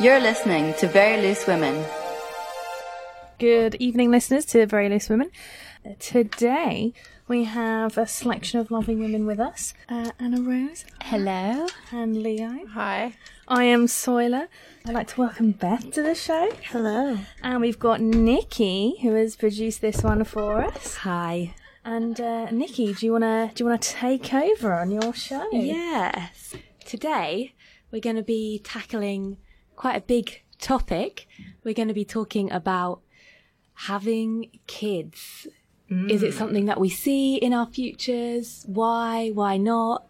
You're listening to Very Loose Women. Good evening, listeners to Very Loose Women. Uh, Today we have a selection of lovely women with us uh, Anna Rose. Hello. And Leo. Hi. I am Soiler. I'd like to welcome Beth to the show. Hello. And we've got Nikki, who has produced this one for us. Hi. And uh, Nikki, do you wanna do you wanna take over on your show? Yes. Today we're going to be tackling quite a big topic. We're going to be talking about having kids. Is it something that we see in our futures? Why? Why not?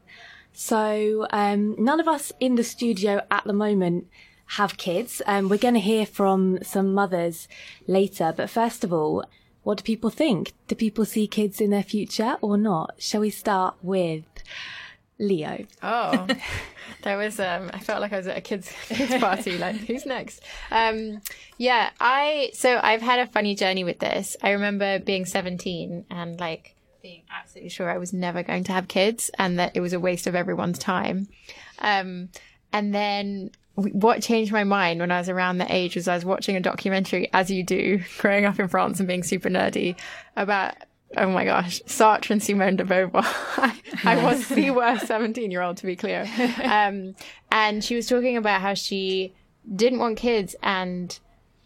So, um, none of us in the studio at the moment have kids. Um, we're going to hear from some mothers later. But first of all, what do people think? Do people see kids in their future or not? Shall we start with Leo? Oh, there was. Um, I felt like I was at a kids kids party. Like, who's next? Um, yeah, I. So I've had a funny journey with this. I remember being seventeen and like being absolutely sure I was never going to have kids and that it was a waste of everyone's time. Um, and then what changed my mind when I was around the age was I was watching a documentary, as you do, growing up in France and being super nerdy, about oh my gosh, Sartre and Simone de Beauvoir. I, I was the worst 17 year old, to be clear. Um, and she was talking about how she didn't want kids and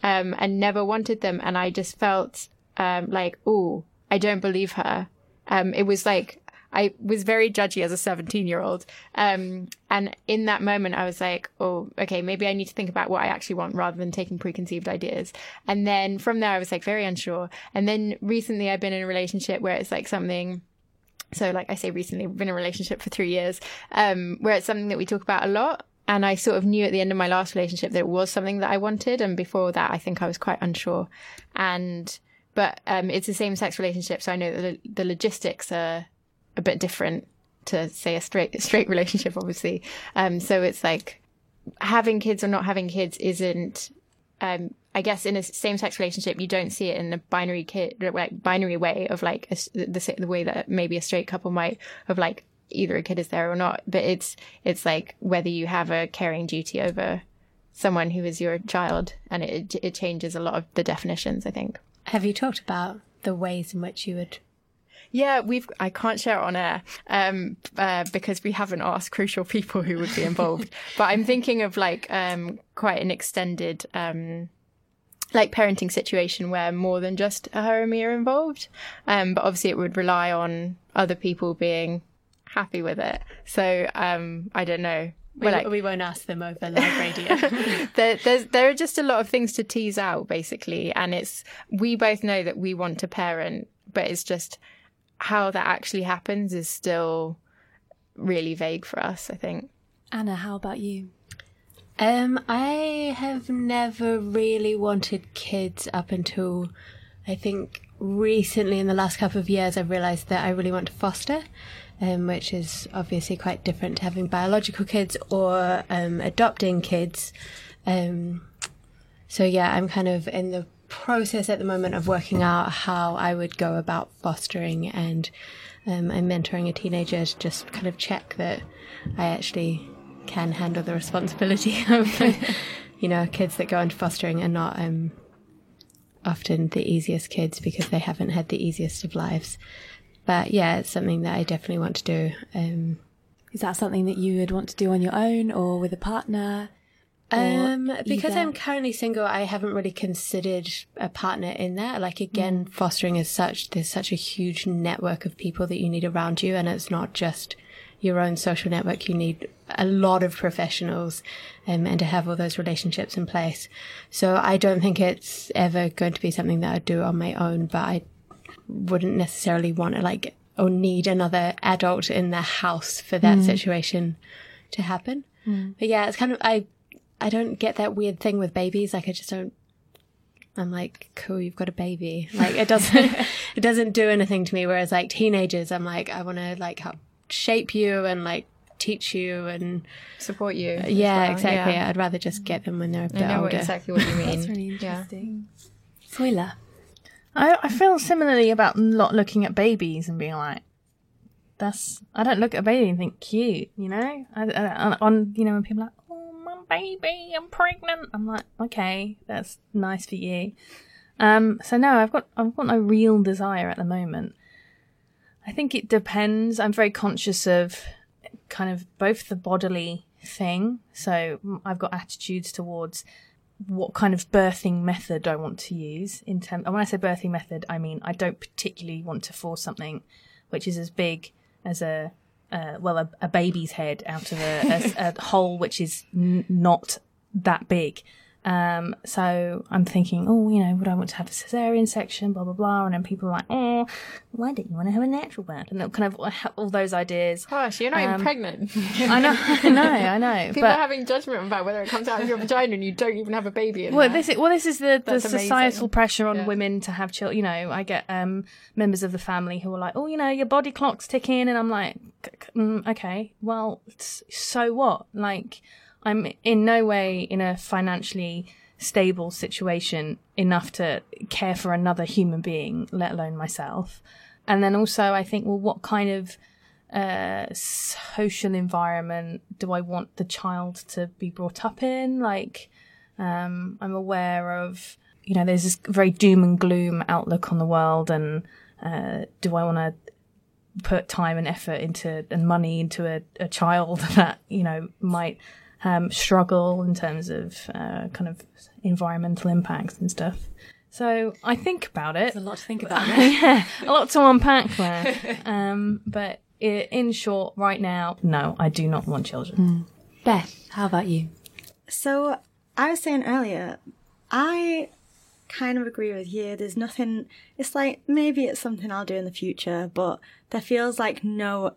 um, and never wanted them. And I just felt um, like, oh, I don't believe her. Um, it was like I was very judgy as a 17 year old. Um, and in that moment, I was like, oh, okay, maybe I need to think about what I actually want rather than taking preconceived ideas. And then from there, I was like very unsure. And then recently, I've been in a relationship where it's like something. So, like I say, recently, we've been in a relationship for three years, um, where it's something that we talk about a lot. And I sort of knew at the end of my last relationship that it was something that I wanted. And before that, I think I was quite unsure. And, but, um, it's a same sex relationship. So I know that the, the logistics are a bit different to say a straight, straight relationship, obviously. Um, so it's like having kids or not having kids isn't, um, I guess in a same sex relationship, you don't see it in a binary kid, like binary way of like a the, the way that maybe a straight couple might of like either a kid is there or not. But it's, it's like whether you have a caring duty over someone who is your child and it, it changes a lot of the definitions, I think. Have you talked about the ways in which you would Yeah, we've. I can't share it on air um, uh, because we haven't asked crucial people who would be involved. but I'm thinking of like um, quite an extended, um, like parenting situation where more than just her and me are involved. Um, but obviously, it would rely on other people being happy with it. So um, I don't know. We, like- we won't ask them over live radio. there, there's there are just a lot of things to tease out basically and it's we both know that we want to parent but it's just how that actually happens is still really vague for us i think Anna, how about you? Um, I have never really wanted kids up until I think recently in the last couple of years I've realized that I really want to foster, um, which is obviously quite different to having biological kids or um, adopting kids. Um, so yeah, I'm kind of in the process at the moment of working out how I would go about fostering and um, mentoring a teenager to just kind of check that I actually can handle the responsibility of, you know, kids that go into fostering are not um, often the easiest kids because they haven't had the easiest of lives. But yeah, it's something that I definitely want to do. Um, Is that something that you would want to do on your own or with a partner? Um, because either? I'm currently single, I haven't really considered a partner in that. Like again, fostering is such there's such a huge network of people that you need around you, and it's not just your own social network. You need a lot of professionals, um, and to have all those relationships in place. So I don't think it's ever going to be something that I do on my own, but I wouldn't necessarily want to like or need another adult in the house for that situation to happen. But yeah, it's kind of I I don't get that weird thing with babies. Like I just don't. I'm like, cool, you've got a baby. Like it doesn't, it doesn't do anything to me. Whereas like teenagers, I'm like, I want to like help shape you and like teach you and support you as yeah, well, exactly. yeah. I'd rather just get them when they're a bit i know older. exactly what you mean That's really yeah interesting. Spoiler. I, I feel similarly about not looking at babies and being like, that's I don't look at a baby and think cute, you know. I, I, on you know when people are like, my baby, I'm pregnant. I'm like, okay, that's nice for you. Um, so no, I've got I've got no real desire at the moment. I think it depends. I'm very conscious of kind of both the bodily thing. So I've got attitudes towards what kind of birthing method I want to use in terms. And when I say birthing method, I mean I don't particularly want to force something which is as big as a uh, well a, a, baby's head out of a, a, a hole which is n- not that big. Um, so I'm thinking, oh, you know, would I want to have a cesarean section, blah blah blah, and then people are like, oh, why don't you want to have a natural birth? And kind of all those ideas. Gosh, you're not um, even pregnant. I know, I know, I know. People but, are having judgment about whether it comes out of your vagina and you don't even have a baby. In well, there. this is well, this is the, the societal pressure on yeah. women to have children. You know, I get um, members of the family who are like, oh, you know, your body clock's ticking, and I'm like, mm, okay, well, so what? Like I'm in no way in a financially stable situation enough to care for another human being, let alone myself. And then also, I think, well, what kind of uh, social environment do I want the child to be brought up in? Like, um, I'm aware of, you know, there's this very doom and gloom outlook on the world, and uh, do I want to put time and effort into and money into a, a child that you know might um, struggle in terms of uh, kind of environmental impacts and stuff. So I think about it. There's a lot to think about. yeah, a lot to unpack there. Um, but in short, right now, no, I do not want children. Mm. Beth, how about you? So I was saying earlier, I kind of agree with you. There's nothing, it's like maybe it's something I'll do in the future, but there feels like no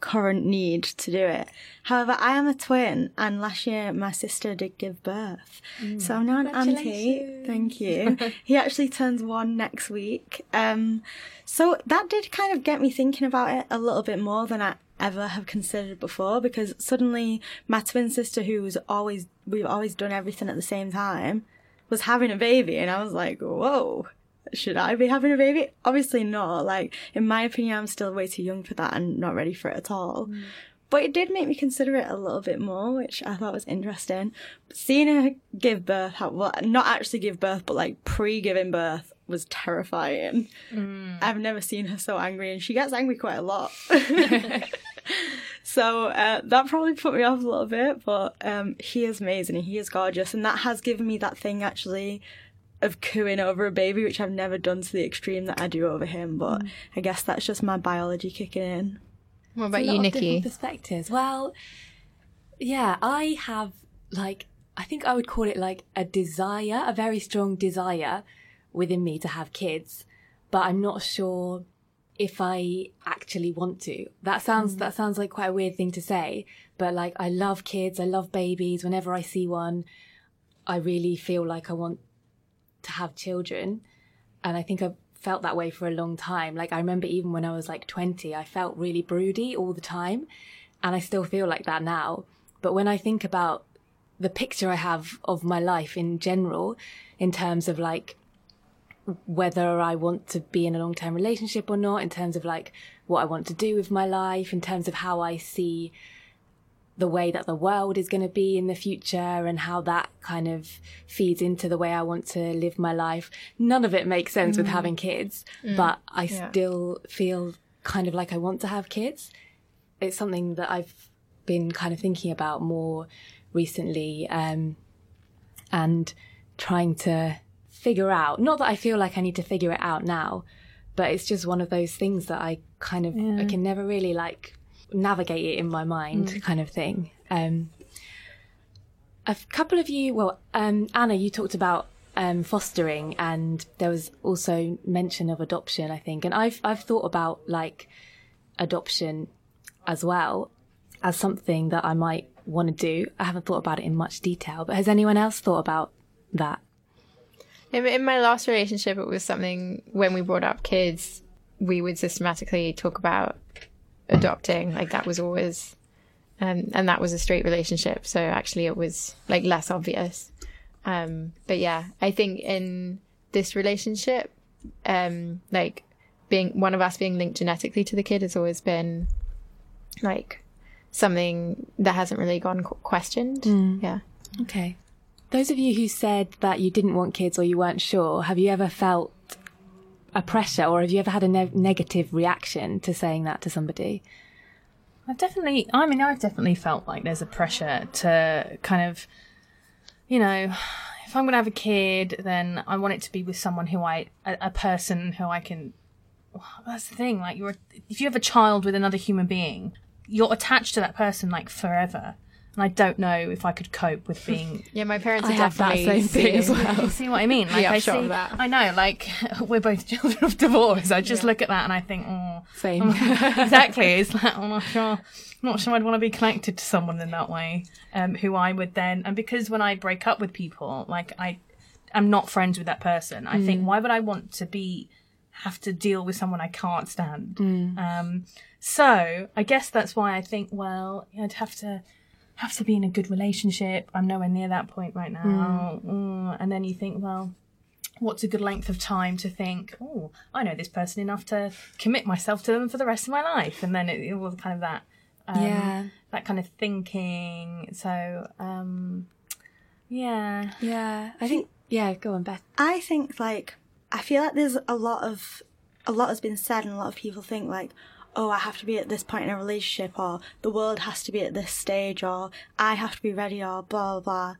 current need to do it. However, I am a twin, and last year my sister did give birth. Mm. So I'm now an auntie. Thank you. he actually turns one next week. Um, so that did kind of get me thinking about it a little bit more than I ever have considered before because suddenly my twin sister, who was always, we've always done everything at the same time, was having a baby, and I was like, whoa should I be having a baby? Obviously not. Like, in my opinion, I'm still way too young for that and not ready for it at all. Mm. But it did make me consider it a little bit more, which I thought was interesting. Seeing her give birth, well, not actually give birth, but like pre giving birth was terrifying. Mm. I've never seen her so angry, and she gets angry quite a lot. so uh, that probably put me off a little bit, but um, he is amazing and he is gorgeous, and that has given me that thing actually of cooing over a baby, which I've never done to the extreme that I do over him. But mm. I guess that's just my biology kicking in. What about you, Nikki? Perspectives. Well, yeah, I have like I think I would call it like a desire, a very strong desire within me to have kids, but I'm not sure if I actually want to. That sounds mm. that sounds like quite a weird thing to say, but like I love kids, I love babies. Whenever I see one, I really feel like I want to have children. And I think I've felt that way for a long time. Like I remember even when I was like 20, I felt really broody all the time. And I still feel like that now. But when I think about the picture I have of my life in general, in terms of like whether I want to be in a long term relationship or not, in terms of like what I want to do with my life, in terms of how I see the way that the world is going to be in the future and how that kind of feeds into the way I want to live my life. None of it makes sense mm. with having kids, mm. but I yeah. still feel kind of like I want to have kids. It's something that I've been kind of thinking about more recently um, and trying to figure out. Not that I feel like I need to figure it out now, but it's just one of those things that I kind of yeah. I can never really like navigate it in my mind, mm. kind of thing. Um, a couple of you, well, um, Anna, you talked about um, fostering, and there was also mention of adoption, I think. And I've I've thought about like adoption as well as something that I might want to do. I haven't thought about it in much detail, but has anyone else thought about that? In, in my last relationship, it was something when we brought up kids, we would systematically talk about adopting. Like that was always, um, and that was a straight relationship. So actually, it was like less obvious. Um, but yeah, I think in this relationship, um, like being one of us being linked genetically to the kid has always been like something that hasn't really gone questioned. Mm. Yeah. Okay. Those of you who said that you didn't want kids or you weren't sure, have you ever felt a pressure or have you ever had a ne- negative reaction to saying that to somebody? I've definitely, I mean, I've definitely felt like there's a pressure to kind of, you know, if I'm going to have a kid, then I want it to be with someone who I, a, a person who I can. Well, that's the thing. Like, you're, if you have a child with another human being, you're attached to that person like forever and I don't know if I could cope with being. yeah, my parents I are definitely that same thing as well. See what I mean? Like I see, that. I know. Like we're both children of divorce. I just yeah. look at that and I think, oh, same. exactly. It's like I'm not sure. not sure I'd want to be connected to someone in that way. Um, who I would then, and because when I break up with people, like I, am not friends with that person. I mm. think why would I want to be have to deal with someone I can't stand? Mm. Um, so I guess that's why I think, well, I'd have to have to be in a good relationship. I'm nowhere near that point right now. Mm. Mm. And then you think, well, what's a good length of time to think, oh, I know this person enough to commit myself to them for the rest of my life. And then it, it was kind of that, um, yeah, that kind of thinking. So, um, yeah, yeah, I think, yeah, go on, Beth. I think like I feel like there's a lot of a lot has been said, and a lot of people think like, oh, I have to be at this point in a relationship, or the world has to be at this stage, or I have to be ready, or blah, blah, blah.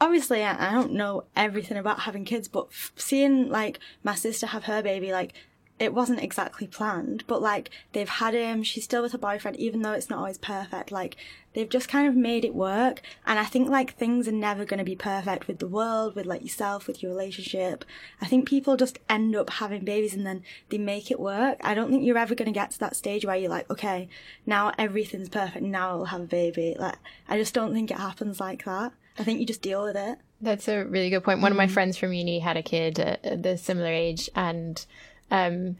Obviously, I, don't know everything about having kids, but f- seeing, like, my sister have her baby, like, it wasn't exactly planned, but like they've had him, she's still with her boyfriend, even though it's not always perfect. Like they've just kind of made it work. And I think like things are never going to be perfect with the world, with like yourself, with your relationship. I think people just end up having babies and then they make it work. I don't think you're ever going to get to that stage where you're like, okay, now everything's perfect. Now I'll have a baby. Like, I just don't think it happens like that. I think you just deal with it. That's a really good point. One mm. of my mm. friends from uni had a kid at the similar age and um,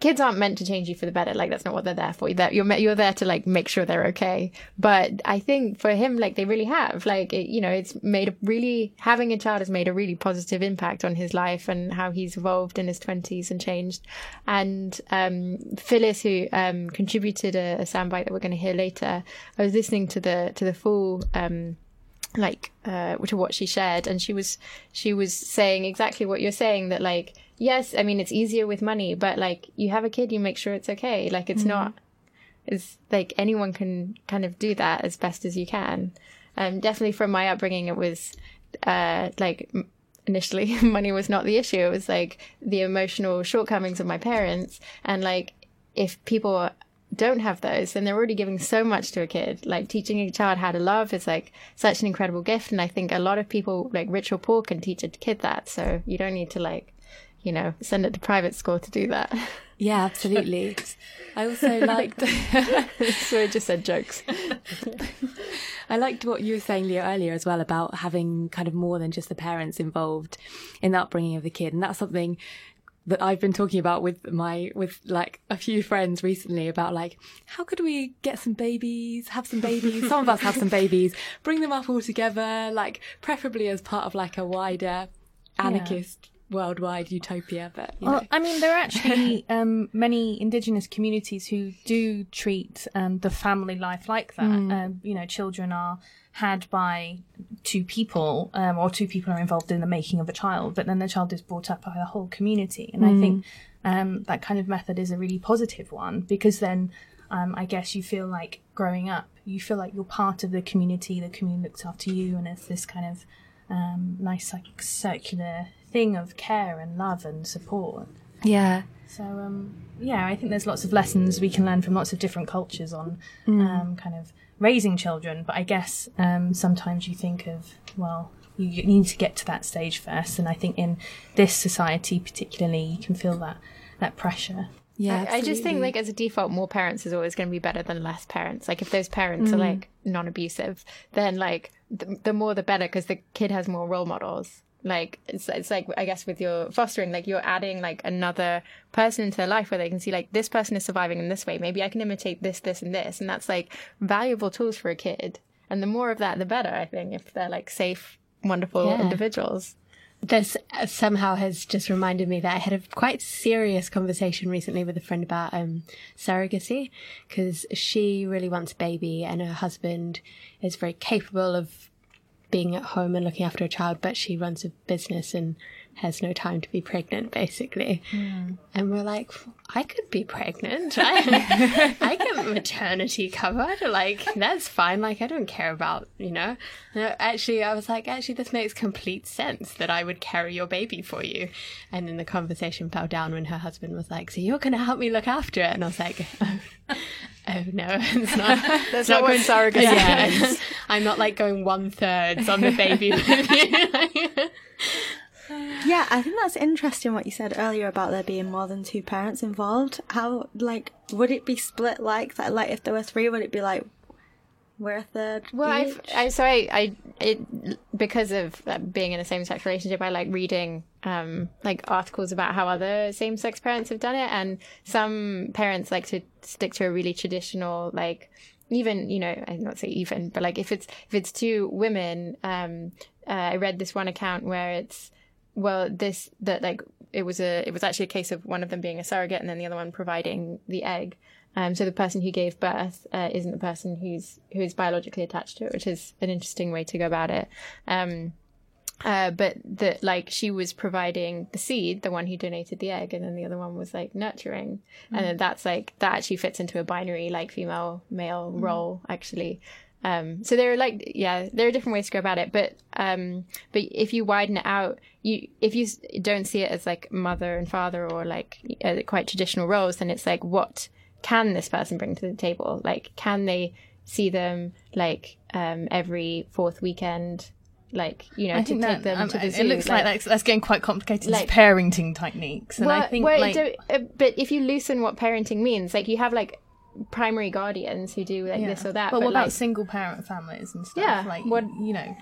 kids aren't meant to change you for the better. Like that's not what they're there for. You're you're, you're there to like make sure they're okay. But I think for him, like they really have. Like it, you know, it's made a really having a child has made a really positive impact on his life and how he's evolved in his twenties and changed. And um, Phyllis, who um, contributed a, a soundbite that we're going to hear later, I was listening to the to the full. Um, like uh, to what she shared, and she was she was saying exactly what you're saying that like yes, I mean, it's easier with money, but like you have a kid, you make sure it's okay. Like it's mm-hmm. not, it's like anyone can kind of do that as best as you can. Um, definitely from my upbringing, it was, uh, like initially money was not the issue. It was like the emotional shortcomings of my parents. And like, if people don't have those, then they're already giving so much to a kid. Like teaching a child how to love is like such an incredible gift. And I think a lot of people, like rich or poor, can teach a kid that. So you don't need to like you know, send it to private school to do that. Yeah, absolutely. I also liked. so I just said jokes. I liked what you were saying, Leo, earlier as well about having kind of more than just the parents involved in the upbringing of the kid, and that's something that I've been talking about with my with like a few friends recently about like how could we get some babies, have some babies. Some of us have some babies, bring them up all together, like preferably as part of like a wider anarchist worldwide utopia, but well, know. I mean, there are actually um, many indigenous communities who do treat um, the family life like that. Mm. Um, you know, children are had by two people, um, or two people are involved in the making of a child, but then the child is brought up by the whole community. And mm. I think um, that kind of method is a really positive one because then. Um, I guess you feel like growing up, you feel like you're part of the community. The community looks after you, and it's this kind of nice, like circular thing of care and love and support. Yeah. So um, yeah, I think there's lots of lessons we can learn from lots of different cultures on mm. um, kind of raising children. But I guess um, sometimes you think of well, you need to get to that stage first, and I think in this society particularly, you can feel that that pressure. Yeah, I, I, just think like as a default, more parents is always going to be better than less parents. Like if those parents mm. are like non-abusive, then like the, the more the better because the kid has more role models like it's it's like I guess with your fostering, like you're adding like another person into their life where they can see like this person is surviving in this way. Maybe I can imitate this, this, and this, and that's like valuable tools for a kid. And the more of that, the better. I think if they're like safe, wonderful yeah. individuals. this somehow has just reminded me that I had a quite serious conversation recently with a friend about um, surrogacy because she really wants a baby and her husband is very capable of being at home and looking after a child, but she runs a business and has no time to be pregnant, basically. Mm. And we're like, I could be pregnant. I, I get maternity covered. Like, that's fine. Like, I don't care about, you know. Actually, I was like, actually, this makes complete sense that I would carry your baby for you. And then the conversation fell down when her husband was like, So you're going to help me look after it? And I was like, Oh, oh no, it's not. That's not, not what surrogacy yeah, I'm not like going one thirds on the baby with you. Yeah, I think that's interesting what you said earlier about there being more than two parents involved. How like would it be split like that? Like if there were three, would it be like we're a third? Well, I've, I so I I it because of uh, being in a same sex relationship, I like reading um like articles about how other same sex parents have done it, and some parents like to stick to a really traditional like even you know I not say even, but like if it's if it's two women, um, uh, I read this one account where it's well, this that like it was a it was actually a case of one of them being a surrogate and then the other one providing the egg. Um, so the person who gave birth uh, isn't the person who's who is biologically attached to it, which is an interesting way to go about it. Um, uh, but that like she was providing the seed, the one who donated the egg, and then the other one was like nurturing, mm. and then that's like that actually fits into a binary like female male mm. role actually. Um, so there are like, yeah, there are different ways to go about it, but, um, but if you widen it out, you, if you don't see it as like mother and father or like uh, quite traditional roles, then it's like, what can this person bring to the table? Like, can they see them like, um, every fourth weekend? Like, you know, I to take that, them um, to the zoo. It looks like, like that's, that's, getting quite complicated like, parenting techniques. And well, I think, well, like, uh, but if you loosen what parenting means, like you have like primary guardians who do like yeah. this or that. But, but what like, about single parent families and stuff? Yeah, like what you know,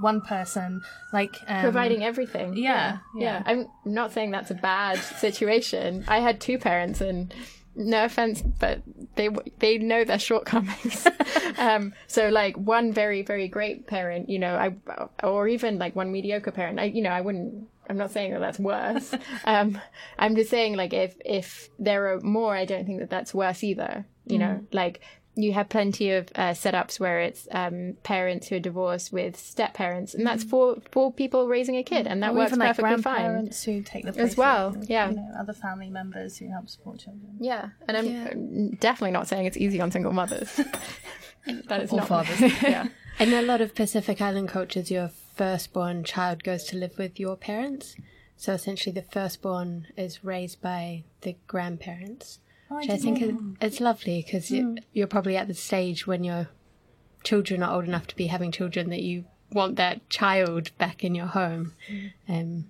one person like um, providing everything. Yeah, yeah, yeah, I'm not saying that's a bad situation. I had two parents, and no offense, but they they know their shortcomings. um, so like one very very great parent, you know, I or even like one mediocre parent, I you know I wouldn't I'm not saying that that's worse. um, I'm just saying like if if there are more, I don't think that that's worse either. You mm. know, like you have plenty of uh, setups where it's um, parents who are divorced with step parents, and that's mm. for for people raising a kid, and that or works even, perfectly like, grandparents fine. who take the place as well. Of, yeah, you know, other family members who help support children. Yeah, and I'm yeah. definitely not saying it's easy on single mothers. that is or not fathers. yeah. In a lot of Pacific Island cultures, your firstborn child goes to live with your parents. So essentially, the firstborn is raised by the grandparents, oh, which I, I think is, it's lovely because mm. you're probably at the stage when your children are old enough to be having children that you want that child back in your home. Mm. Um,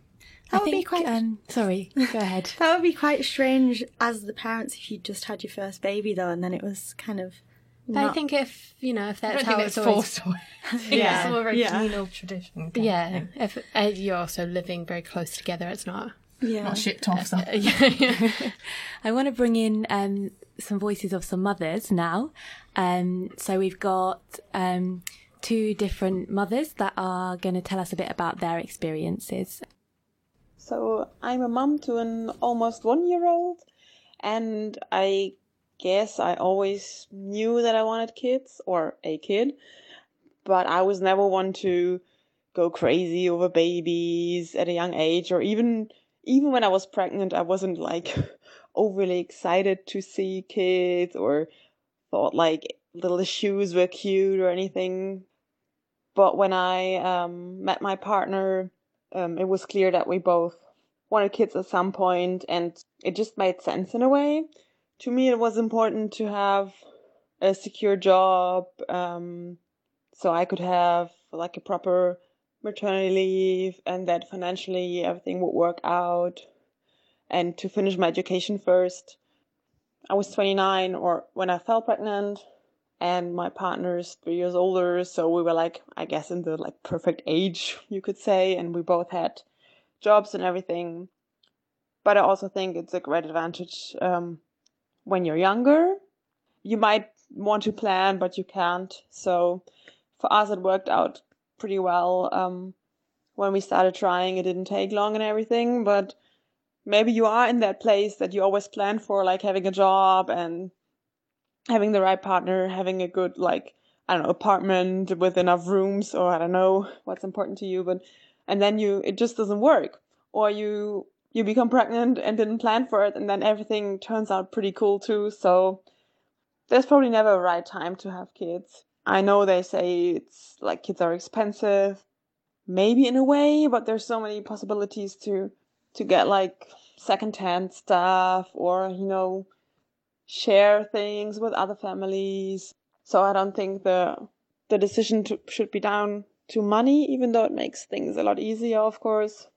that I would think, be quite. Um, sorry, go ahead. that would be quite strange as the parents if you just had your first baby though, and then it was kind of not... I think if you know if that's how it's always... forced, yeah, it's more yeah. communal tradition. Yeah, if uh, you're also living very close together, it's not yeah not shipped off. Yeah, yeah. I want to bring in um, some voices of some mothers now. Um, so we've got um, two different mothers that are going to tell us a bit about their experiences. So I'm a mum to an almost one year old, and I guess I always knew that I wanted kids or a kid, but I was never one to go crazy over babies at a young age or even even when I was pregnant I wasn't like overly excited to see kids or thought like little shoes were cute or anything. But when I um, met my partner, um, it was clear that we both wanted kids at some point, and it just made sense in a way to me it was important to have a secure job um, so i could have like a proper maternity leave and that financially everything would work out and to finish my education first i was 29 or when i fell pregnant and my partner's three years older so we were like i guess in the like perfect age you could say and we both had jobs and everything but i also think it's a great advantage um, when you're younger. You might want to plan, but you can't. So for us, it worked out pretty well. Um, when we started trying, it didn't take long and everything, but maybe you are in that place that you always plan for, like having a job and having the right partner, having a good, like, I don't know, apartment with enough rooms, or I don't know what's important to you, but, and then you, it just doesn't work. Or you, you become pregnant and didn't plan for it, and then everything turns out pretty cool too. So there's probably never a right time to have kids. I know they say it's like kids are expensive, maybe in a way, but there's so many possibilities to to get like secondhand stuff or you know share things with other families. So I don't think the the decision to, should be down to money, even though it makes things a lot easier, of course.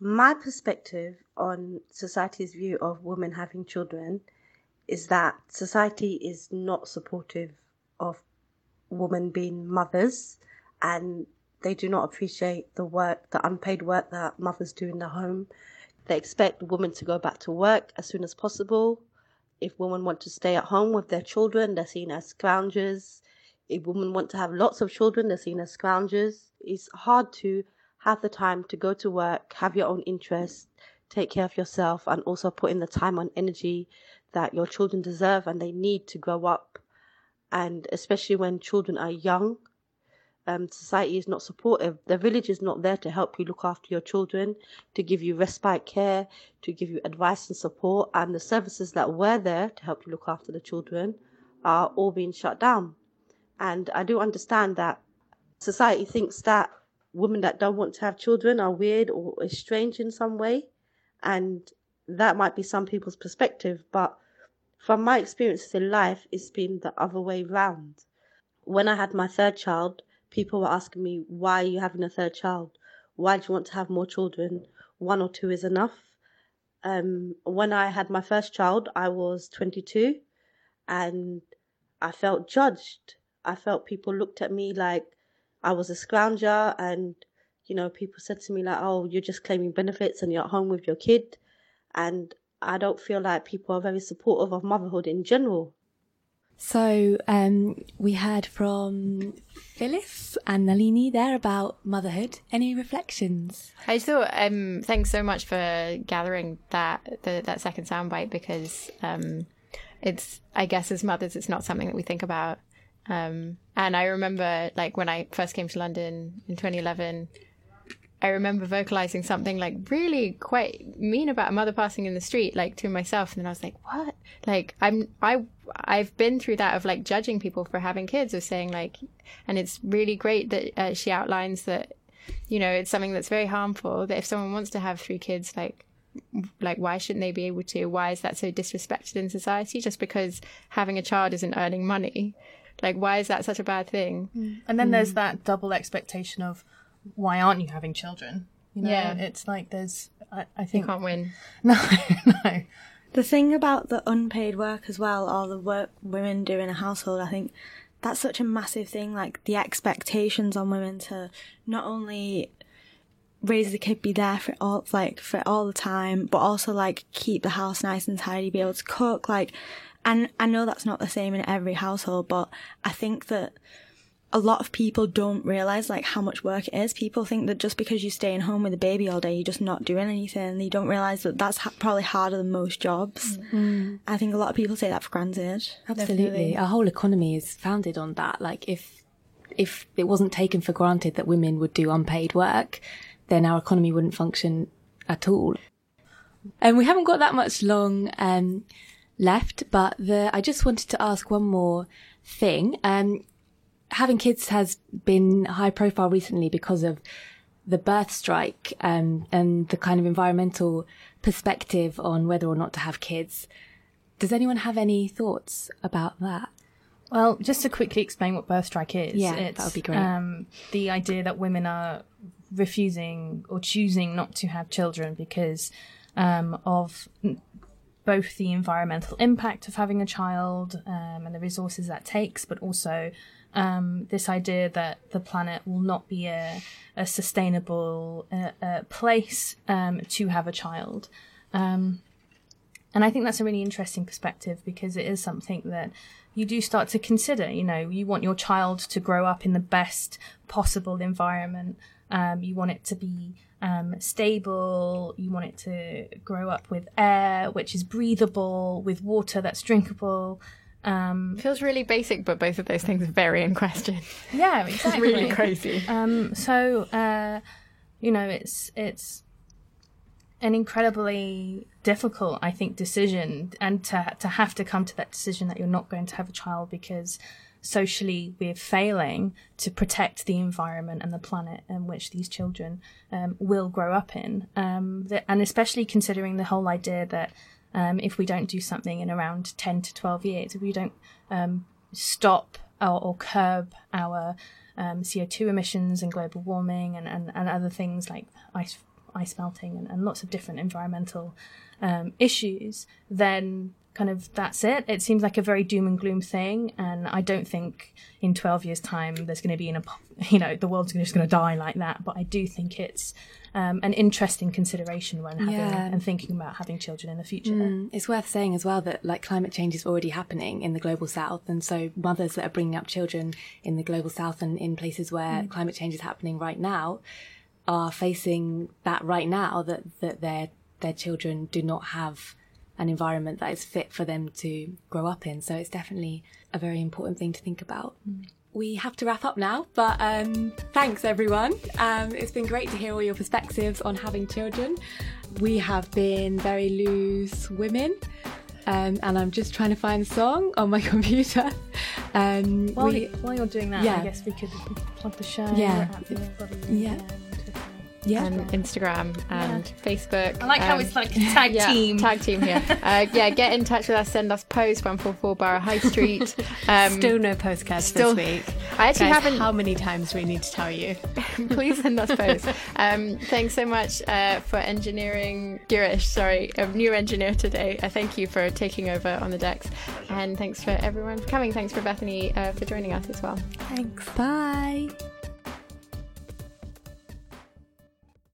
My perspective on society's view of women having children is that society is not supportive of women being mothers and they do not appreciate the work, the unpaid work that mothers do in the home. They expect women to go back to work as soon as possible. If women want to stay at home with their children, they're seen as scroungers. If women want to have lots of children, they're seen as scroungers. It's hard to have the time to go to work, have your own interests, take care of yourself, and also put in the time and energy that your children deserve and they need to grow up. And especially when children are young, um, society is not supportive. The village is not there to help you look after your children, to give you respite care, to give you advice and support. And the services that were there to help you look after the children are all being shut down. And I do understand that society thinks that women that don't want to have children are weird or strange in some way. And that might be some people's perspective, but from my experiences in life, it's been the other way round. When I had my third child, people were asking me, why are you having a third child? Why do you want to have more children? One or two is enough. Um, when I had my first child, I was 22 and I felt judged. I felt people looked at me like I was a scrounger and, you know, people said to me like, oh, you're just claiming benefits and you're at home with your kid. And I don't feel like people are very supportive of motherhood in general. So um, we heard from Phyllis and Nalini there about motherhood. Any reflections? I thought um, thanks so much for gathering that the, that second soundbite because um, it's I guess as mothers it's not something that we think about. Um, and I remember like when I first came to London in 2011 I remember vocalizing something like really quite mean about a mother passing in the street, like to myself, and then I was like, "What?" Like I'm I I've been through that of like judging people for having kids, or saying like, and it's really great that uh, she outlines that, you know, it's something that's very harmful. That if someone wants to have three kids, like like why shouldn't they be able to why is that so disrespected in society just because having a child isn't earning money like why is that such a bad thing and then mm. there's that double expectation of why aren't you having children? You know, yeah. it's like there's, I, I think. You can't win. No, no. The thing about the unpaid work as well, or the work women do in a household, I think that's such a massive thing. Like the expectations on women to not only raise the kid, be there for all, like for all the time, but also like keep the house nice and tidy, be able to cook. Like, and I know that's not the same in every household, but I think that a lot of people don't realize like how much work it is. People think that just because you're staying home with a baby all day, you're just not doing anything. They don't realize that that's ha- probably harder than most jobs. Mm. I think a lot of people take that for granted. Absolutely, Definitely. our whole economy is founded on that. Like if if it wasn't taken for granted that women would do unpaid work, then our economy wouldn't function at all. And we haven't got that much long um, left, but the I just wanted to ask one more thing. Um, having kids has been high profile recently because of the birth strike um, and the kind of environmental perspective on whether or not to have kids. Does anyone have any thoughts about that? Well, just to quickly explain what birth strike is. Yeah, that would be great. Um, the idea that women are refusing or choosing not to have children because um, of both the environmental impact of having a child um, and the resources that takes, but also um, this idea that the planet will not be a, a sustainable uh, uh, place um, to have a child. Um, and I think that's a really interesting perspective because it is something that you do start to consider. You know, you want your child to grow up in the best possible environment Um, you want it to be um, stable. You want it to grow up with air, which is breathable, with water that's drinkable. Um, Feels really basic, but both of those things are very in question. Yeah, exactly. really crazy. Um, so, uh, you know, it's it's an incredibly difficult, I think, decision, and to to have to come to that decision that you're not going to have a child because socially we're failing to protect the environment and the planet in which these children um, will grow up in. Um, and especially considering the whole idea that um, if we don't do something in around 10 to 12 years, if we don't um, stop or, or, curb our um, CO2 emissions and global warming and, and, and other things like ice, ice melting and, and lots of different environmental um, issues, then kind of that's it. It seems like a very doom and gloom thing, and I don't think in 12 years' time there's going to be an, you know, the world's just going to die like that. But I do think it's um, an interesting consideration when having yeah. and thinking about having children in the future. Mm, it's worth saying as well that like climate change is already happening in the global south, and so mothers that are bringing up children in the global south and in places where mm. climate change is happening right now are facing that right now that that their their children do not have an environment that is fit for them to grow up in. So it's definitely a very important thing to think about. Mm. We have to wrap up now, but um, thanks everyone. Um, it's been great to hear all your perspectives on having children. We have been very loose women. Um, and I'm just trying to find a song on my computer. Um, while, we, while, you're doing that, yeah. I guess we could plug the show. Yeah, yeah yeah. and Instagram and yeah. Facebook. I like um, how it's like a tag yeah, team. Tag team here. uh, yeah, get in touch with us. Send us posts. One four four Borough High Street. Um, still no postcards still, this week. I actually Guys, haven't. How many times do we need to tell you? Please send us posts. Um, thanks so much uh, for engineering, Girish. Sorry, a new engineer today. Uh, thank you for taking over on the decks, and thanks for everyone for coming. Thanks for Bethany uh, for joining us as well. Thanks. Bye.